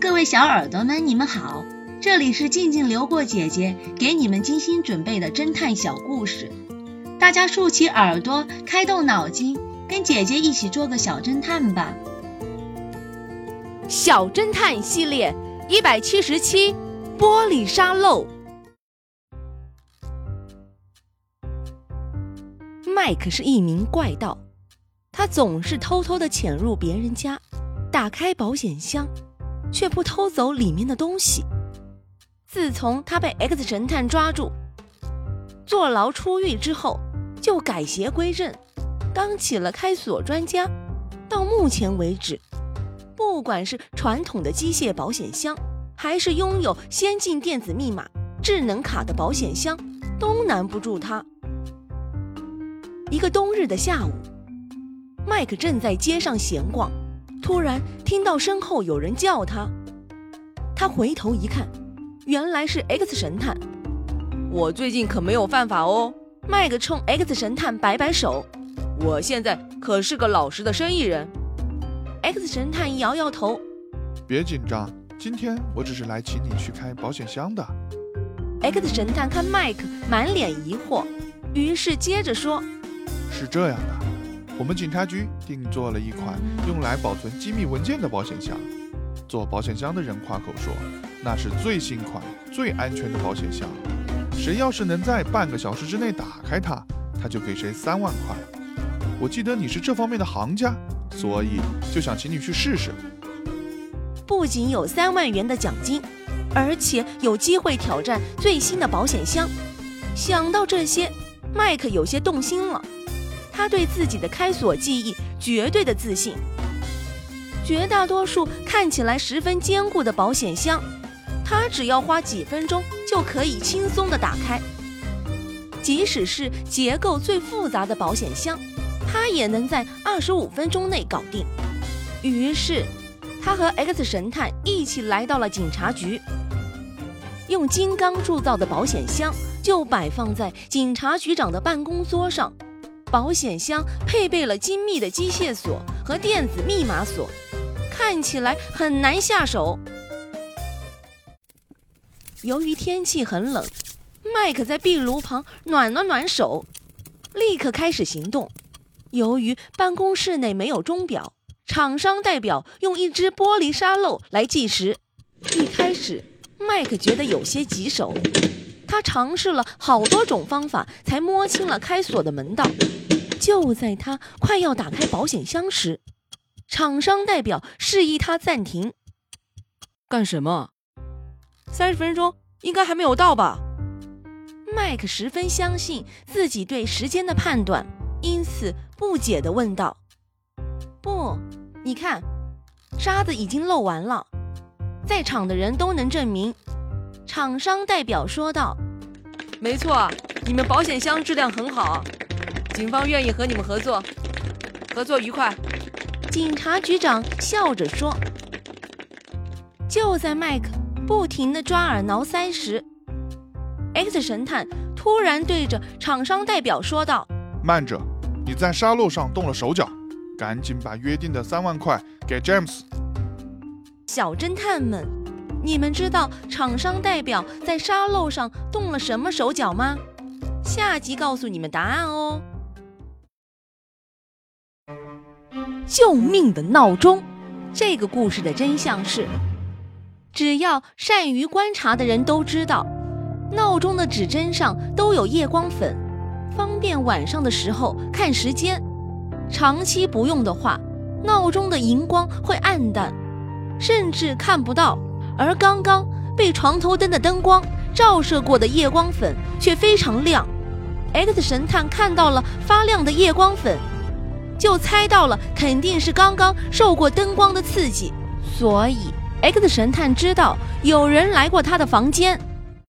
各位小耳朵们，你们好，这里是静静流过姐姐给你们精心准备的侦探小故事，大家竖起耳朵，开动脑筋，跟姐姐一起做个小侦探吧。小侦探系列一百七十七，玻璃沙漏。麦克是一名怪盗，他总是偷偷的潜入别人家，打开保险箱。却不偷走里面的东西。自从他被 X 神探抓住，坐牢出狱之后，就改邪归正，当起了开锁专家。到目前为止，不管是传统的机械保险箱，还是拥有先进电子密码、智能卡的保险箱，都难不住他。一个冬日的下午，麦克正在街上闲逛。突然听到身后有人叫他，他回头一看，原来是 X 神探。我最近可没有犯法哦。麦克冲 X 神探摆摆手，我现在可是个老实的生意人。X 神探摇摇头，别紧张，今天我只是来请你去开保险箱的。X 神探看麦克满脸疑惑，于是接着说：“是这样的。”我们警察局定做了一款用来保存机密文件的保险箱，做保险箱的人夸口说，那是最新款、最安全的保险箱。谁要是能在半个小时之内打开它，他就给谁三万块。我记得你是这方面的行家，所以就想请你去试试。不仅有三万元的奖金，而且有机会挑战最新的保险箱。想到这些，麦克有些动心了。他对自己的开锁技艺绝对的自信，绝大多数看起来十分坚固的保险箱，他只要花几分钟就可以轻松的打开。即使是结构最复杂的保险箱，他也能在二十五分钟内搞定。于是，他和 X 神探一起来到了警察局，用金刚铸造的保险箱就摆放在警察局长的办公桌上。保险箱配备了精密的机械锁和电子密码锁，看起来很难下手。由于天气很冷，麦克在壁炉旁暖了暖手，立刻开始行动。由于办公室内没有钟表，厂商代表用一只玻璃沙漏来计时。一开始，麦克觉得有些棘手。他尝试了好多种方法，才摸清了开锁的门道。就在他快要打开保险箱时，厂商代表示意他暂停。干什么？三十分钟应该还没有到吧？麦克十分相信自己对时间的判断，因此不解地问道：“不，你看，沙子已经漏完了，在场的人都能证明。”厂商代表说道：“没错，你们保险箱质量很好，警方愿意和你们合作，合作愉快。”警察局长笑着说。就在麦克不停地抓耳挠腮时，X 神探突然对着厂商代表说道：“慢着，你在沙漏上动了手脚，赶紧把约定的三万块给 James。”小侦探们。你们知道厂商代表在沙漏上动了什么手脚吗？下集告诉你们答案哦。救命的闹钟，这个故事的真相是：只要善于观察的人都知道，闹钟的指针上都有夜光粉，方便晚上的时候看时间。长期不用的话，闹钟的荧光会暗淡，甚至看不到。而刚刚被床头灯的灯光照射过的夜光粉却非常亮，X 神探看到了发亮的夜光粉，就猜到了肯定是刚刚受过灯光的刺激，所以 X 神探知道有人来过他的房间。